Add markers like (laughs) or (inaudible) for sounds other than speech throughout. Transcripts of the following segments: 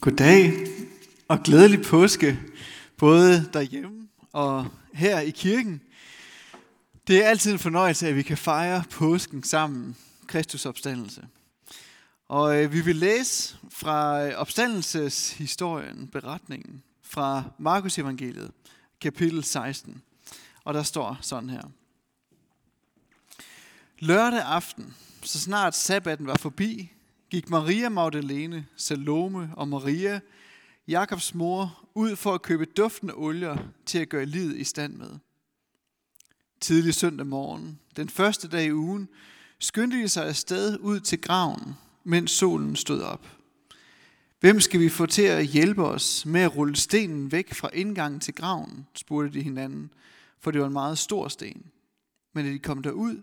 Goddag og glædelig påske, både derhjemme og her i kirken. Det er altid en fornøjelse, at vi kan fejre påsken sammen, Kristus opstandelse. Og øh, vi vil læse fra øh, opstandelseshistorien, beretningen, fra Markus evangeliet, kapitel 16. Og der står sådan her. Lørdag aften, så snart sabbaten var forbi, gik Maria Magdalene, Salome og Maria, Jakobs mor, ud for at købe duftende olier til at gøre livet i stand med. Tidlig søndag morgen, den første dag i ugen, skyndte de sig afsted ud til graven, mens solen stod op. Hvem skal vi få til at hjælpe os med at rulle stenen væk fra indgangen til graven, spurgte de hinanden, for det var en meget stor sten. Men da de kom derud,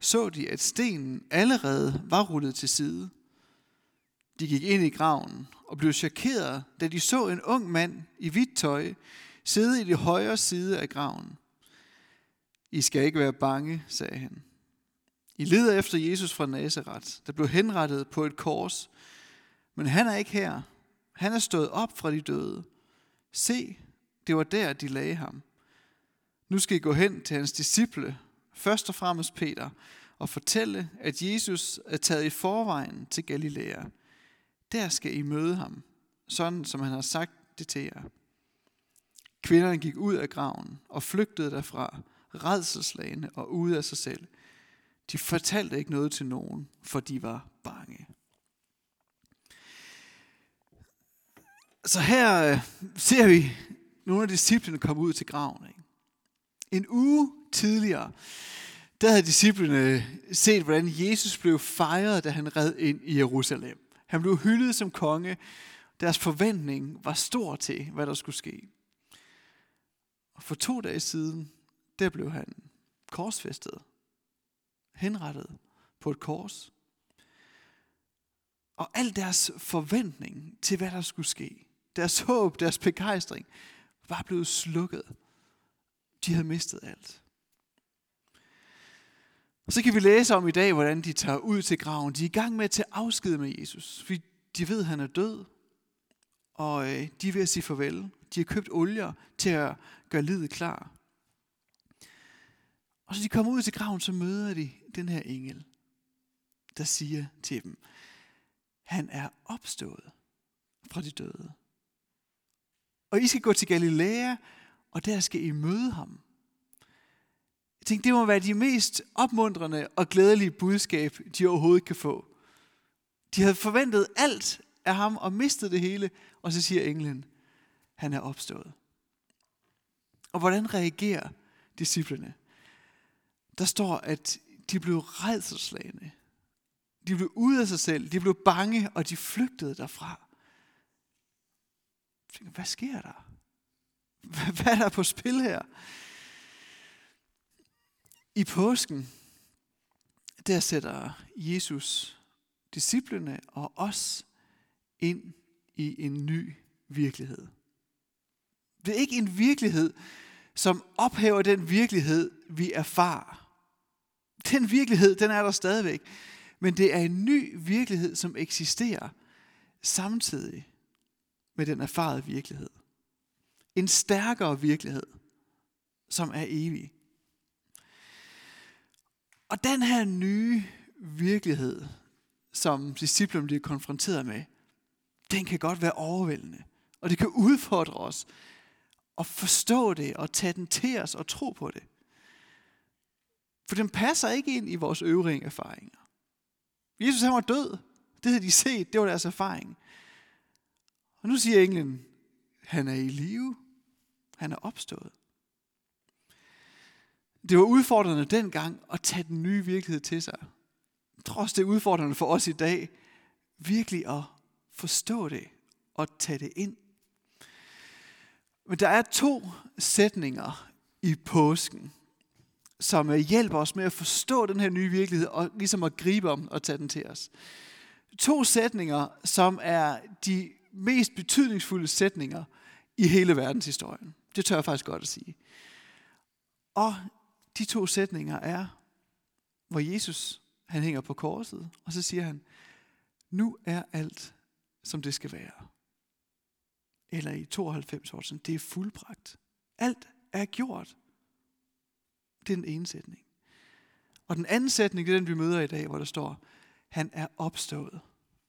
så de, at stenen allerede var rullet til side. De gik ind i graven og blev chokeret, da de så en ung mand i hvidt tøj sidde i det højre side af graven. I skal ikke være bange, sagde han. I leder efter Jesus fra Nazareth, der blev henrettet på et kors. Men han er ikke her. Han er stået op fra de døde. Se, det var der, de lagde ham. Nu skal I gå hen til hans disciple, først og fremmest Peter, og fortælle, at Jesus er taget i forvejen til Galilea. Der skal I møde ham, sådan som han har sagt det til jer. Kvinderne gik ud af graven og flygtede derfra, redselslagende og ude af sig selv. De fortalte ikke noget til nogen, for de var bange. Så her øh, ser vi nogle af disciplene komme ud til graven. Ikke? En uge tidligere, der havde disciplene set, hvordan Jesus blev fejret, da han red ind i Jerusalem. Han blev hyldet som konge. Deres forventning var stor til, hvad der skulle ske. Og for to dage siden, der blev han korsfæstet. Henrettet på et kors. Og al deres forventning til, hvad der skulle ske, deres håb, deres begejstring, var blevet slukket. De havde mistet alt. Og så kan vi læse om i dag, hvordan de tager ud til graven. De er i gang med at tage afsked med Jesus, fordi de ved, at han er død. Og øh, de er ved at sige farvel. De har købt olier til at gøre livet klar. Og så de kommer ud til graven, så møder de den her engel, der siger til dem, han er opstået fra de døde. Og I skal gå til Galilea, og der skal I møde ham. Tænk, det må være de mest opmuntrende og glædelige budskab, de overhovedet kan få. De havde forventet alt af ham og mistet det hele, og så siger englen, han er opstået. Og hvordan reagerer disciplene? Der står, at de blev redselslagende. De blev ude af sig selv. De blev bange, og de flygtede derfra. Hvad sker der? Hvad er der på spil her? I påsken, der sætter Jesus disciplene og os ind i en ny virkelighed. Det er ikke en virkelighed, som ophæver den virkelighed, vi erfarer. Den virkelighed, den er der stadigvæk. Men det er en ny virkelighed, som eksisterer samtidig med den erfarede virkelighed. En stærkere virkelighed, som er evig. Og den her nye virkelighed, som disciplen bliver konfronteret med, den kan godt være overvældende. Og det kan udfordre os at forstå det og tage den til os og tro på det. For den passer ikke ind i vores øvrige erfaringer. Jesus han var død. Det havde de set. Det var deres erfaring. Og nu siger englen, han er i live. Han er opstået. Det var udfordrende dengang at tage den nye virkelighed til sig. Trods det er udfordrende for os i dag, virkelig at forstå det og tage det ind. Men der er to sætninger i påsken, som hjælper os med at forstå den her nye virkelighed og ligesom at gribe om og tage den til os. To sætninger, som er de mest betydningsfulde sætninger i hele verdenshistorien. Det tør jeg faktisk godt at sige. Og de to sætninger er, hvor Jesus han hænger på korset, og så siger han, nu er alt, som det skal være. Eller i 92 år, det er fuldbragt. Alt er gjort. Det er den ene sætning. Og den anden sætning, det er den, vi møder i dag, hvor der står, han er opstået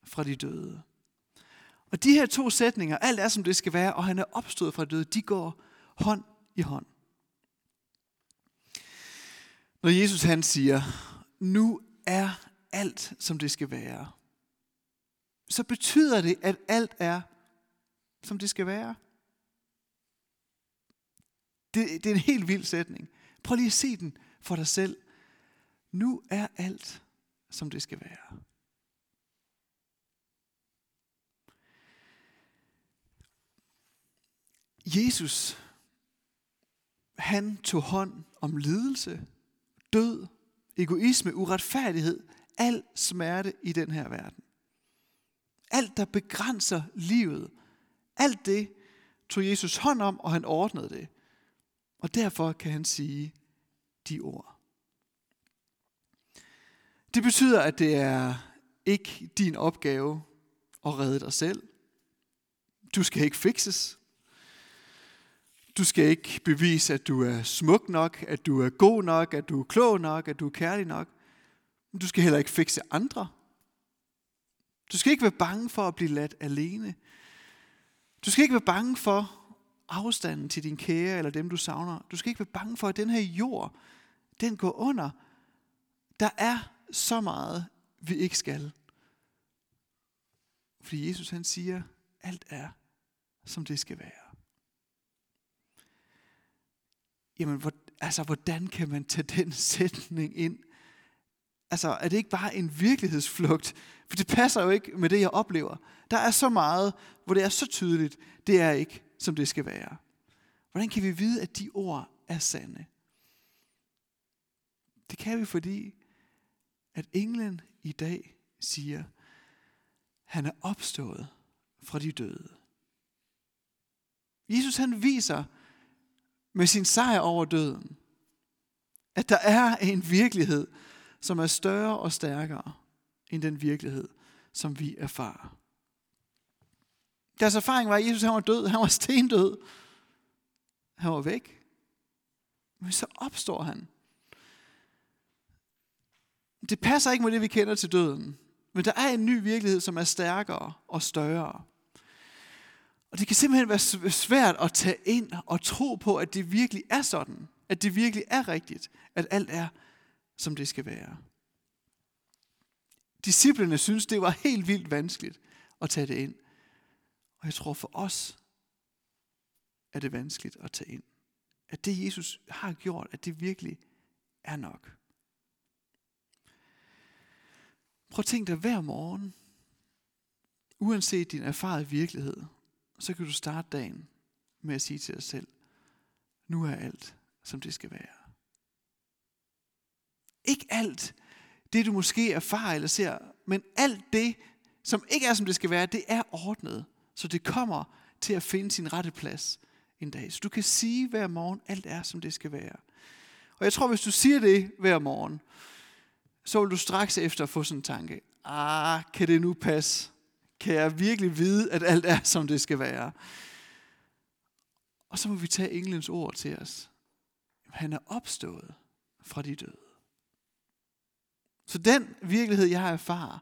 fra de døde. Og de her to sætninger, alt er som det skal være, og han er opstået fra de døde, de går hånd i hånd. Når Jesus han siger, nu er alt som det skal være, så betyder det, at alt er som det skal være. Det, det er en helt vild sætning. Prøv lige at se den for dig selv. Nu er alt, som det skal være. Jesus, han tog hånd om lidelse, død, egoisme, uretfærdighed, al smerte i den her verden. Alt, der begrænser livet, alt det tog Jesus hånd om, og han ordnede det. Og derfor kan han sige de ord. Det betyder, at det er ikke din opgave at redde dig selv. Du skal ikke fikses. Du skal ikke bevise, at du er smuk nok, at du er god nok, at du er klog nok, at du er kærlig nok. Du skal heller ikke fikse andre. Du skal ikke være bange for at blive ladt alene. Du skal ikke være bange for afstanden til din kære eller dem, du savner. Du skal ikke være bange for, at den her jord, den går under. Der er så meget, vi ikke skal. Fordi Jesus han siger, alt er, som det skal være. Jamen, hvor, altså, hvordan kan man tage den (laughs) sætning ind? Altså, er det ikke bare en virkelighedsflugt? For det passer jo ikke med det, jeg oplever. Der er så meget, hvor det er så tydeligt, det er ikke, som det skal være. Hvordan kan vi vide, at de ord er sande? Det kan vi, fordi at englen i dag siger, han er opstået fra de døde. Jesus han viser med sin sejr over døden, at der er en virkelighed, som er større og stærkere end den virkelighed, som vi erfarer. Deres erfaring var, at Jesus han var død. Han var stendød. Han var væk. Men så opstår han. Det passer ikke med det, vi kender til døden. Men der er en ny virkelighed, som er stærkere og større. Og det kan simpelthen være svært at tage ind og tro på, at det virkelig er sådan. At det virkelig er rigtigt. At alt er, som det skal være. Disciplerne synes, det var helt vildt vanskeligt at tage det ind. Og jeg tror for os, er det vanskeligt at tage ind. At det Jesus har gjort, at det virkelig er nok. Prøv at tænke dig hver morgen, uanset din erfarede virkelighed, så kan du starte dagen med at sige til dig selv, nu er alt, som det skal være. Ikke alt det, du måske erfarer eller ser, men alt det, som ikke er, som det skal være, det er ordnet, så det kommer til at finde sin rette plads en dag. Så du kan sige hver morgen, alt er, som det skal være. Og jeg tror, hvis du siger det hver morgen, så vil du straks efter få sådan en tanke. Ah, kan det nu passe? Kan jeg virkelig vide, at alt er, som det skal være? Og så må vi tage englens ord til os. Han er opstået fra de døde. Så den virkelighed, jeg har erfaret,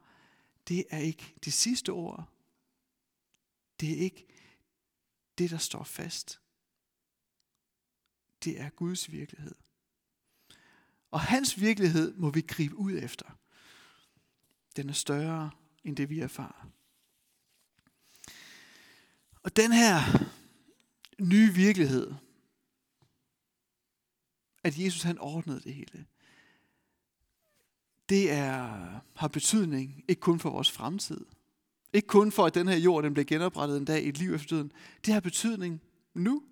det er ikke de sidste ord. Det er ikke det, der står fast. Det er Guds virkelighed. Og hans virkelighed må vi gribe ud efter. Den er større end det, vi erfarer. Og den her nye virkelighed, at Jesus han ordnede det hele, det er, har betydning ikke kun for vores fremtid, ikke kun for, at den her jord den bliver genoprettet en dag i et liv efter døden. Det har betydning nu,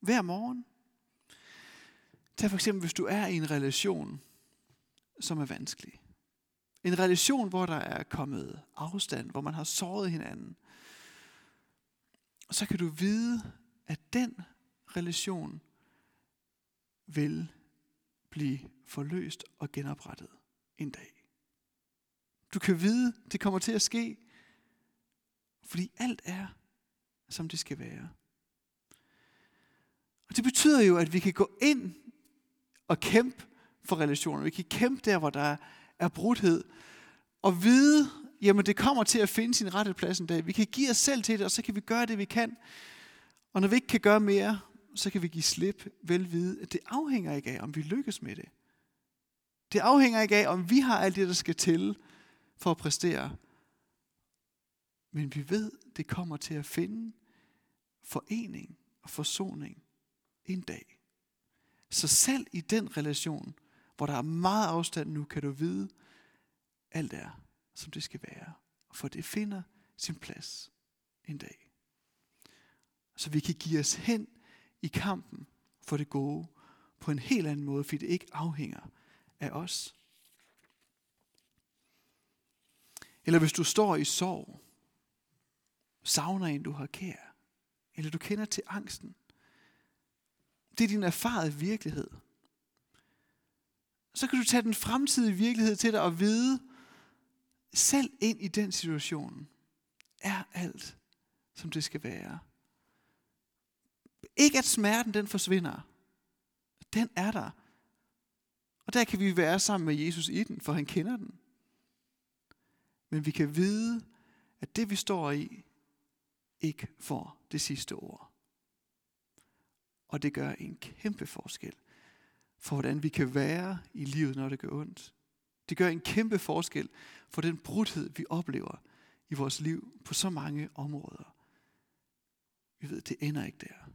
hver morgen. Tag for eksempel, hvis du er i en relation, som er vanskelig. En relation, hvor der er kommet afstand, hvor man har såret hinanden. Så kan du vide, at den relation vil blive forløst og genoprettet en dag. Du kan vide, det kommer til at ske, fordi alt er, som det skal være. Og det betyder jo, at vi kan gå ind og kæmpe for relationer. Vi kan kæmpe der, hvor der er brudhed. Og vide, jamen det kommer til at finde sin rette plads en dag. Vi kan give os selv til det, og så kan vi gøre det, vi kan. Og når vi ikke kan gøre mere, så kan vi give slip, vel vide, at det afhænger ikke af, om vi lykkes med det. Det afhænger ikke af, om vi har alt det, der skal til for at præstere. Men vi ved, det kommer til at finde forening og forsoning en dag. Så selv i den relation, hvor der er meget afstand nu, kan du vide, alt er, som det skal være. For det finder sin plads en dag. Så vi kan give os hen i kampen for det gode på en helt anden måde, fordi det ikke afhænger af os. Eller hvis du står i sorg, savner en, du har kær, eller du kender til angsten. Det er din erfarede virkelighed. Så kan du tage den fremtidige virkelighed til dig og vide, selv ind i den situation, er alt, som det skal være. Ikke at smerten den forsvinder. Den er der. Og der kan vi være sammen med Jesus i den, for han kender den. Men vi kan vide, at det vi står i, ikke får det sidste ord. Og det gør en kæmpe forskel for, hvordan vi kan være i livet, når det gør ondt. Det gør en kæmpe forskel for den brudhed, vi oplever i vores liv på så mange områder. Vi ved, det ender ikke der.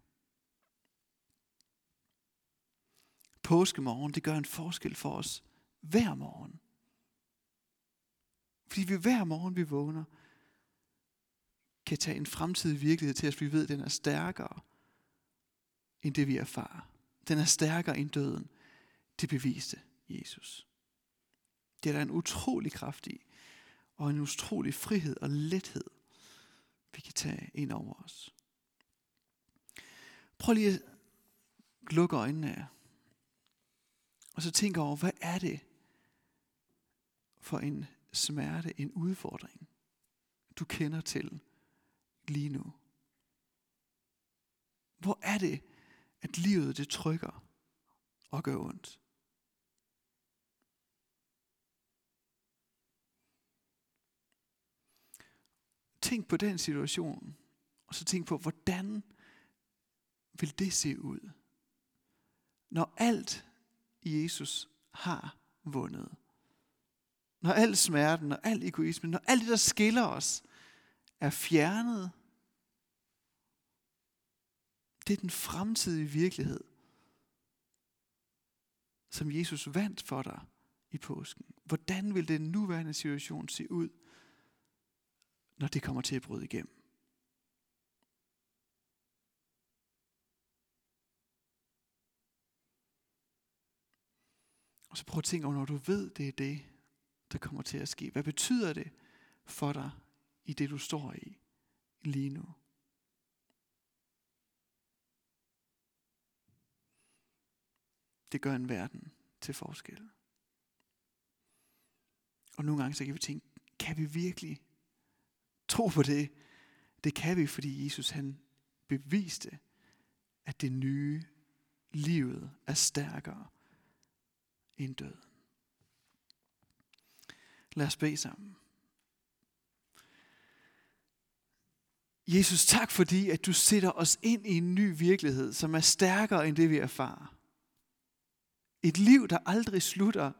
Påskemorgen, det gør en forskel for os hver morgen. Fordi vi hver morgen, vi vågner, kan tage en fremtidig virkelighed til os, vi ved, at den er stærkere end det, vi erfarer. Den er stærkere end døden. Det beviste Jesus. Det er der en utrolig kraft i, og en utrolig frihed og lethed, vi kan tage ind over os. Prøv lige at lukke øjnene af, og så tænk over, hvad er det for en smerte, en udfordring, du kender til lige nu? Hvor er det, at livet det trykker og gør ondt? Tænk på den situation, og så tænk på, hvordan vil det se ud, når alt Jesus har vundet. Når al smerten og al egoismen, når alt det, der skiller os, er fjernet. Det er den fremtidige virkelighed, som Jesus vandt for dig i påsken. Hvordan vil den nuværende situation se ud, når det kommer til at bryde igennem? Og så prøv at tænke over, når du ved, det er det, der kommer til at ske. Hvad betyder det for dig i det, du står i lige nu? Det gør en verden til forskel. Og nogle gange så kan vi tænke, kan vi virkelig tro på det? Det kan vi, fordi Jesus han beviste, at det nye livet er stærkere end døden. Lad os bede sammen. Jesus, tak fordi, at du sætter os ind i en ny virkelighed, som er stærkere end det, vi erfarer. Et liv, der aldrig slutter.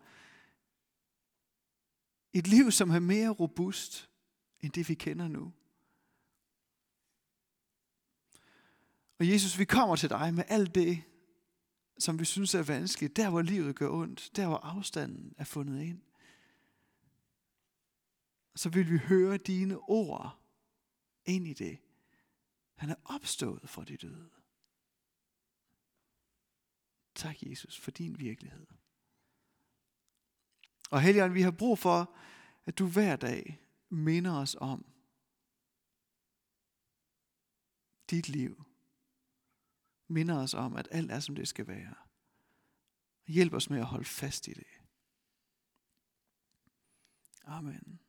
Et liv, som er mere robust end det, vi kender nu. Og Jesus, vi kommer til dig med alt det, som vi synes er vanskeligt, der hvor livet gør ondt, der hvor afstanden er fundet ind, så vil vi høre dine ord ind i det. Han er opstået fra de døde. Tak, Jesus, for din virkelighed. Og Helligånd, vi har brug for, at du hver dag minder os om dit liv minder os om, at alt er, som det skal være. Hjælp os med at holde fast i det. Amen.